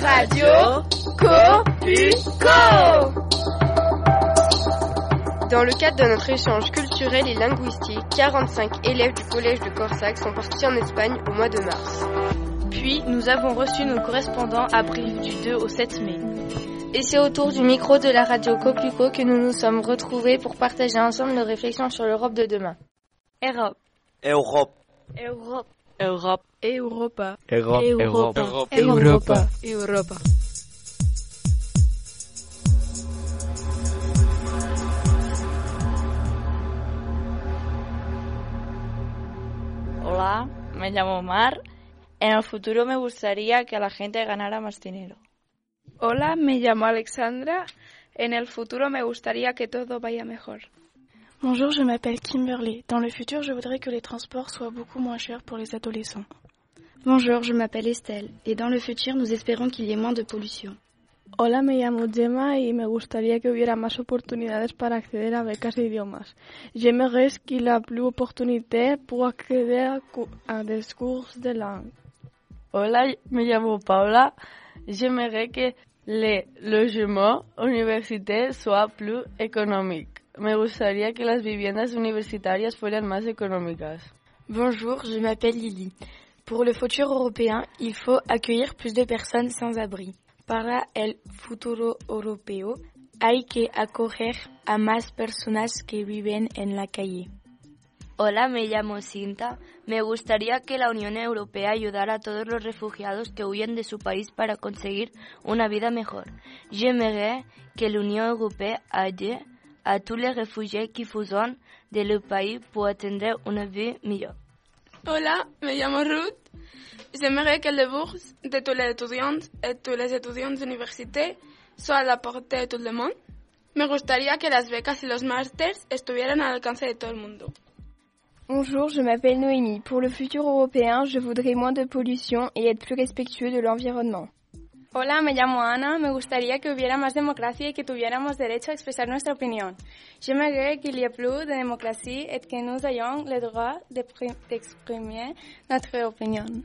Radio Copuco Dans le cadre de notre échange culturel et linguistique, 45 élèves du collège de Corsac sont partis en Espagne au mois de mars. Puis, nous avons reçu nos correspondants à Brive du 2 au 7 mai. Et c'est autour du micro de la radio Copuco que nous nous sommes retrouvés pour partager ensemble nos réflexions sur l'Europe de demain. Europe. Europe. Europe. Europe. Europa. Europe. Europa. Europe. Europa. Europa. Hola, me llamo Mar. En el futuro me gustaría que la gente ganara más dinero. Hola, me llamo Alexandra. En el futuro me gustaría que todo vaya mejor. Bonjour, je m'appelle Kimberly. Dans le futur, je voudrais que les transports soient beaucoup moins chers pour les adolescents. Bonjour, je m'appelle Estelle. Et dans le futur, nous espérons qu'il y ait moins de pollution. Hola, me llamo Gemma y me gustaría que hubiera más oportunidades para acceder a becas de idiomas. J'aimerais qu'il y ait plus d'opportunités pour accéder à, à des cours de langue. Hola, me llamo Paula. J'aimerais que les logements universitaires soient plus économiques. Me gustaría que las viviendas universitarias fueran más económicas. Bonjour, je m'appelle Lily. Pour le futur européen, il faut accueillir plus de personnes sans abri. Para el futuro europeo, hay que acoger a más personas que viven en la calle. Hola, me llamo Cinta. Me gustaría que la Unión Europea ayudara a todos los refugiados que huyen de su país para conseguir una vida mejor. J'aimerais que la Unión Europea aide a tous les réfugiés qui fusion de leur pays pour atteindre une vie meilleure. Hola, me llamo Ruth. J'aimerais que les bourses de tous les étudiants et tous les étudiants d'université soient à la portée de tout le monde. Me gustaría que las becas y los másters estuvieran al alcance de todo el mundo. Bonjour, je m'appelle Noémie. Pour le futur européen, je voudrais moins de pollution et être plus respectueux de l'environnement. Hola, me llamo Ana. Me gustaría que hubiera más democracia y que tuviéramos derecho a expresar nuestra opinión. J'aimerais qu'il y ait plus de démocratie et que nous ayons le droit d'exprimer notre opinión.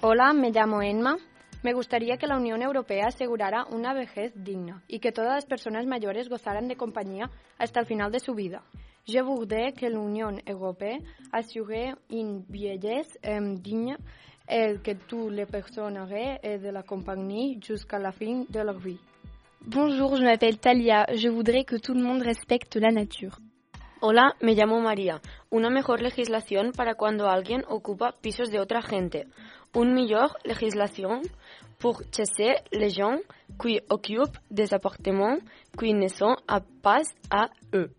Hola, me llamo Enma. Me gustaría que la Unión Europea asegurara una vejez digna y que todas las personas mayores gozaran de compañía hasta el final de su vida. Je voudrais que l'Union européenne assure une vieillesse euh, digne que toutes les personnes auraient de la compagnie jusqu'à la fin de leur vie. Bonjour, je m'appelle Talia. Je voudrais que tout le monde respecte la nature. Hola, me llamo María. Una mejor legislación para cuando alguien ocupa pisos de otra gente. Une meilleure legislation pour chasser les gens qui occupent des appartements qui ne sont pas à eux.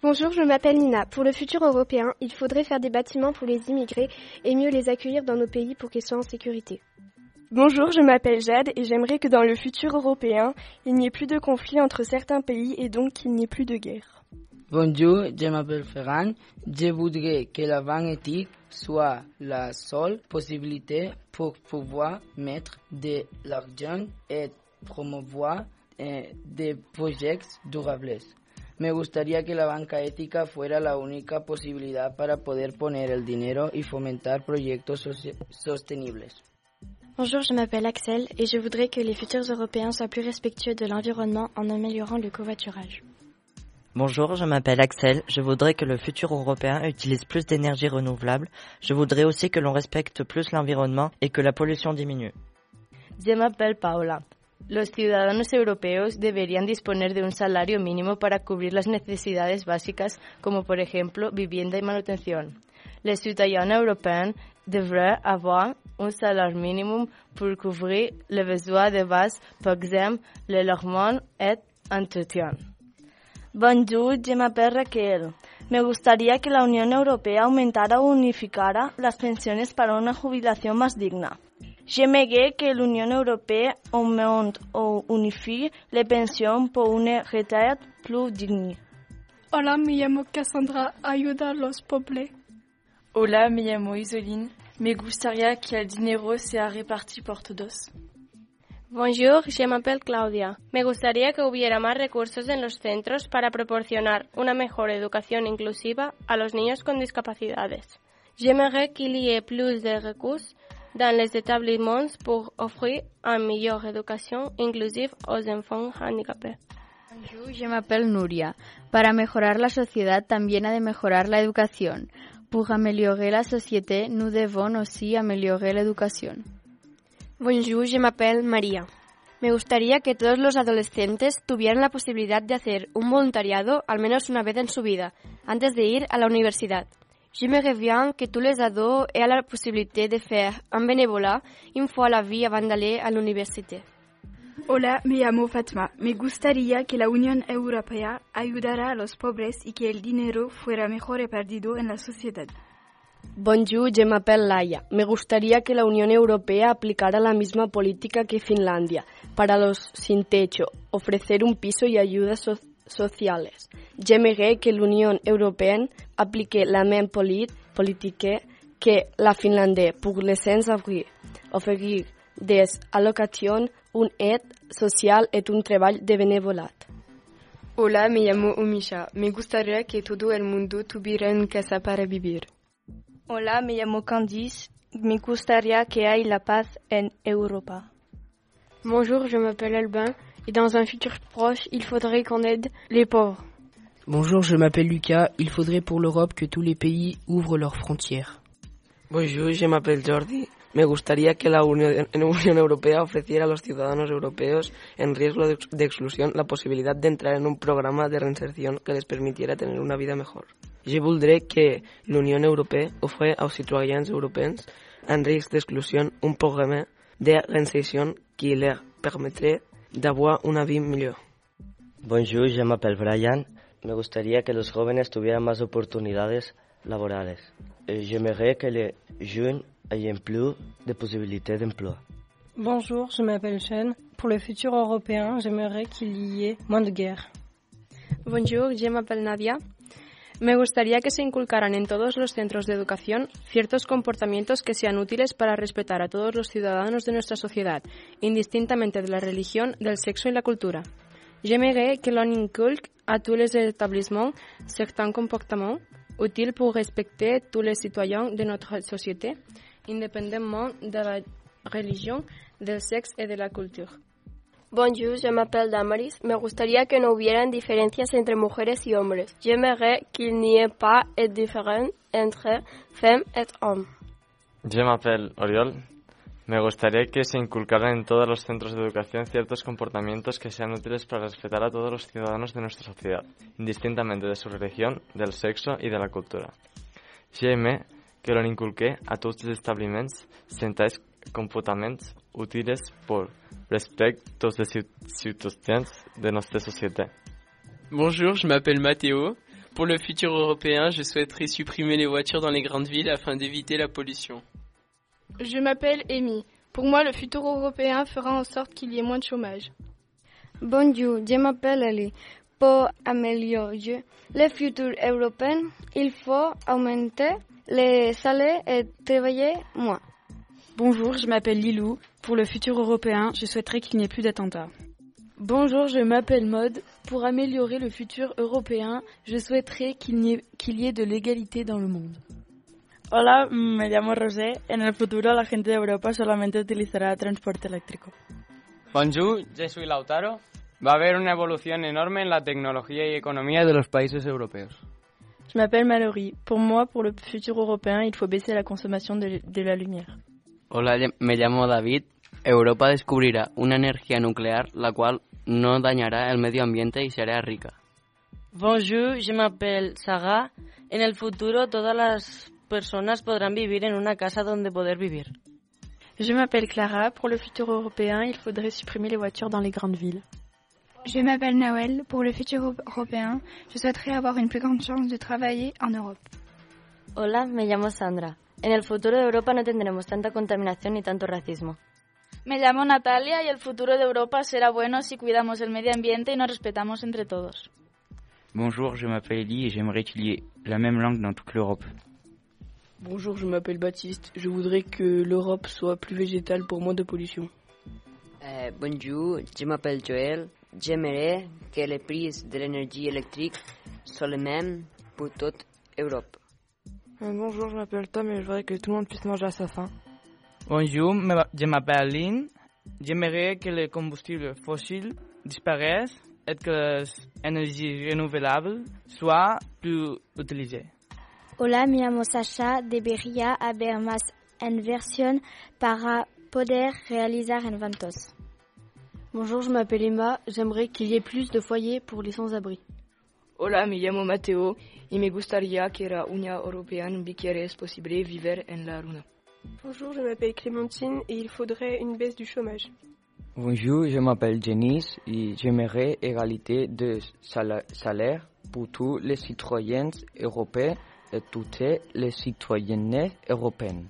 Bonjour, je m'appelle Nina. Pour le futur européen, il faudrait faire des bâtiments pour les immigrés et mieux les accueillir dans nos pays pour qu'ils soient en sécurité. Bonjour, je m'appelle Jade et j'aimerais que dans le futur européen, il n'y ait plus de conflits entre certains pays et donc qu'il n'y ait plus de guerre. Bonjour, je m'appelle Ferran. Je voudrais que la vente éthique soit la seule possibilité pour pouvoir mettre de l'argent et promouvoir eh, des projets durables. Me gustaría que la banca ética fuera la única posibilidad para poder poner el dinero y fomentar proyectos sostenibles. Bonjour, je m'appelle Axel et je voudrais que les futurs Européens soient plus respectueux de l'environnement en améliorant le covoiturage. Bonjour, je m'appelle Axel. Je voudrais que le futur européen utilise plus d'énergie renouvelable. Je voudrais aussi que l'on respecte plus l'environnement et que la pollution diminue. Je m'appelle Paula. Los ciudadanos europeos deberían disponer de un salario mínimo para cubrir las necesidades básicas como por ejemplo vivienda y manutención. Les citoyens européens devraient avoir un salaire minimum pour couvrir les besoins de base, par exemple le logement et entretien. Bonjour, je m'appelle Raquel. Me gustaría que la Unión Europea aumentara o unificara las pensiones para una jubilación más digna. J'aimerais que l'Union européenne aumente ou unifie les pensions pour une retraite plus digne. Hola, me llamo Cassandra. Ayuda a los pobres. Hola, me llamo Isoline. Me gustaría que el dinero sea reparti por todos. Bonjour, je m'appelle Claudia. Me gustaría que hubiera más recursos en los centros para proporcionar una mejor educación inclusiva a los niños con discapacidades. J'aimerais qu'il y ait plus de recursos dans les établissements pour offrir une meilleure éducation inclusive aux enfants handicapés. Bonjour, je m'appelle Nuria. Para mejorar la sociedad también ha de mejorar la educación. Pour améliorer la société, nous devons aussi améliorer l'éducation. Bonjour, je m'appelle María. Me gustaría que todos los adolescentes tuvieran la posibilidad de hacer un voluntariado al menos una vez en su vida, antes de ir a la universidad. J'aimerais bien que tous les ados aient la possibilité de faire un bénévolat une fois la vie avant d'aller à l'université. Hola, me llamo Fatma. Me gustaría que la Unión Europea ayudara a los pobres y que el dinero fuera mejor repartido en la sociedad. Bonjour, je m'appelle Laia. Me gustaría que la Unión Europea aplicara la misma política que Finlandia para los sin techo, ofrecer un piso y ayudas so sociales. J'aimerais que la Unión Europea aplique la même polit politique que la Finlande pour les sans-abri, offrir des allocations, une aide sociale et un travail de bénévolat. Hola, me llamo Umisha. Me gustaría que todo el mundo tuviera una casa para vivir. Hola, me llamo Candice. Me gustaría que haya la paz en Europa. Bonjour, je m'appelle Albin et dans un futur proche, il faudrait qu'on aide les pauvres. Bonjour, je m'appelle Lucas. Il faudrait pour l'Europe que tous les pays ouvrent leurs frontières. Bonjour, je m'appelle Jordi. Me gustaría que la Unión, Europea ofreciera a los ciudadanos europeos en riesgo de, exclusión la posibilidad de entrar en un programa de reinserción que les permitiera tener una vida mejor. Je voudrais que l'Union Européenne offre aux citoyens européens en risque d'exclusion un programme de réinsertion qui leur permettrait d'avoir una vie meilleure. Bonjour, je m'appelle Brian. Me gustaría que los jóvenes tuvieran más oportunidades laborales. J'aimerais que les jeunes aient plus de possibilités d'emploi. Bonjour, je m'appelle Sean. Pour le futur européen, j'aimerais qu'il y ait moins de guerre. Bonjour, je m'appelle Nadia. Me gustaría que se inculcaran en todos los centros de educación ciertos comportamientos que sean útiles para respetar a todos los ciudadanos de nuestra sociedad, indistintamente de la religión, del sexo y la cultura. J'aimerais que l'on inculque à tous les établissements certains comportements utiles pour respecter tous les citoyens de notre société, indépendamment de la religion, del sexe et de la culture. Bonjour, je m'appelle Damaris. Me gustaría que no hubieran diferencias entre mujeres y hombres. J'aimerais qu'il n'y ait pas de différence entre femmes et hommes. Je m'appelle Oriol. Me gustaría que se inculcaran en todos los centros de educación ciertos comportamientos que sean útiles para respetar a todos los ciudadanos de nuestra sociedad, indistintamente de su religión, del sexo y de la cultura. J'aime que l'on inculque a tots els establiments certains comportaments útiles pour respecter tous les citoyens de notre société. Bonjour, je m'appelle Mathéo. Pour le futur européen, je souhaiterais supprimer les voitures dans les grandes villes afin d'éviter la pollution. Je m'appelle Amy. Pour moi, le futur européen fera en sorte qu'il y ait moins de chômage. Bonjour, je m'appelle Ali. Pour améliorer le futur européen, il faut augmenter les salaires et travailler moins. Bonjour, je m'appelle Lilou. Pour le futur européen, je souhaiterais qu'il n'y ait plus d'attentats. Bonjour, je m'appelle Maud. Pour améliorer le futur européen, je souhaiterais qu'il y, ait, qu'il y ait de l'égalité dans le monde. Hola, me llamo Rosé. En el futuro la gente de Europa solamente utilizará transporte eléctrico. Bonjour, je suis Lautaro. Va a haber una evolución enorme en la tecnología y economía de los países europeos. Je m'appelle Mallory. Pour moi, pour le futur européen, il faut baisser la consommation de, de la lumière. Hola, me llamo David. Europa descubrirá una energía nuclear la cual no dañará el medio ambiente y será rica. Bonjour, je m'appelle Sarah. En el futuro todas las personas podrán vivir en una casa donde poder vivir. Je m'appelle Clara. Pour le futur européen, il faudrait supprimer les voitures dans les grandes villes. Je m'appelle Noël. Pour le futur européen, je souhaiterais avoir une plus grande chance de travailler en Europe. Hola, me llamo Sandra. En el futuro de Europa no tendremos tanta contaminación ni tanto racismo. Me llamo Natalia y el futuro de Europa será bueno si cuidamos el medio ambiente y nos respetamos entre todos. Bonjour, je m'appelle Elie et j'aimerais qu'il y ait la même langue dans toute l'Europe. Bonjour, je m'appelle Baptiste. Je voudrais que l'Europe soit plus végétale pour moins de pollution. Euh, bonjour, je m'appelle Joël. J'aimerais que les prix de l'énergie électrique soient les mêmes pour toute Europe. Euh, bonjour, je m'appelle Tom et je voudrais que tout le monde puisse manger à sa faim. Bonjour, je m'appelle Lynn. J'aimerais que les combustibles fossiles disparaissent et que les énergies renouvelables soient plus utilisées. Hola, me llamo Sasha. Debería haber más inversión para poder realizar inventos. Bonjour, je m'appelle Emma. J'aimerais qu'il y ait plus de foyers pour les sans-abri. Hola, me llamo Mateo y me gustaría que la Unión Europea es posible vivir en la luna. Bonjour, je m'appelle Clémentine et il faudrait une baisse du chômage. Bonjour, je m'appelle Janice et j'aimerais égalité de salaire pour tous les citoyens européens et toutes les citoyennes européennes.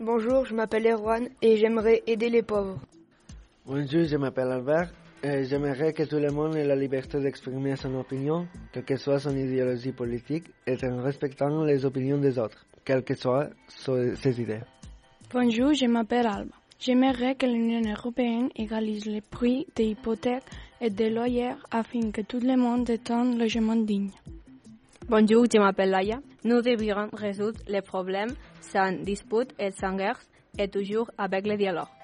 Bonjour, je m'appelle Erwan et j'aimerais aider les pauvres. Bonjour, je m'appelle Albert j'aimerais que tout le monde ait la liberté d'exprimer son opinion, quelle que soit son idéologie politique, et en respectant les opinions des autres, quelles que soient ses idées. Bonjour, je m'appelle Alba. J'aimerais que l'Union européenne égalise les prix des hypothèques et des loyers afin que tout le monde ait un logement digne. Bonjour, je m'appelle Laia. Nous devrions résoudre les problèmes sans dispute et sans guerre et toujours avec le dialogue.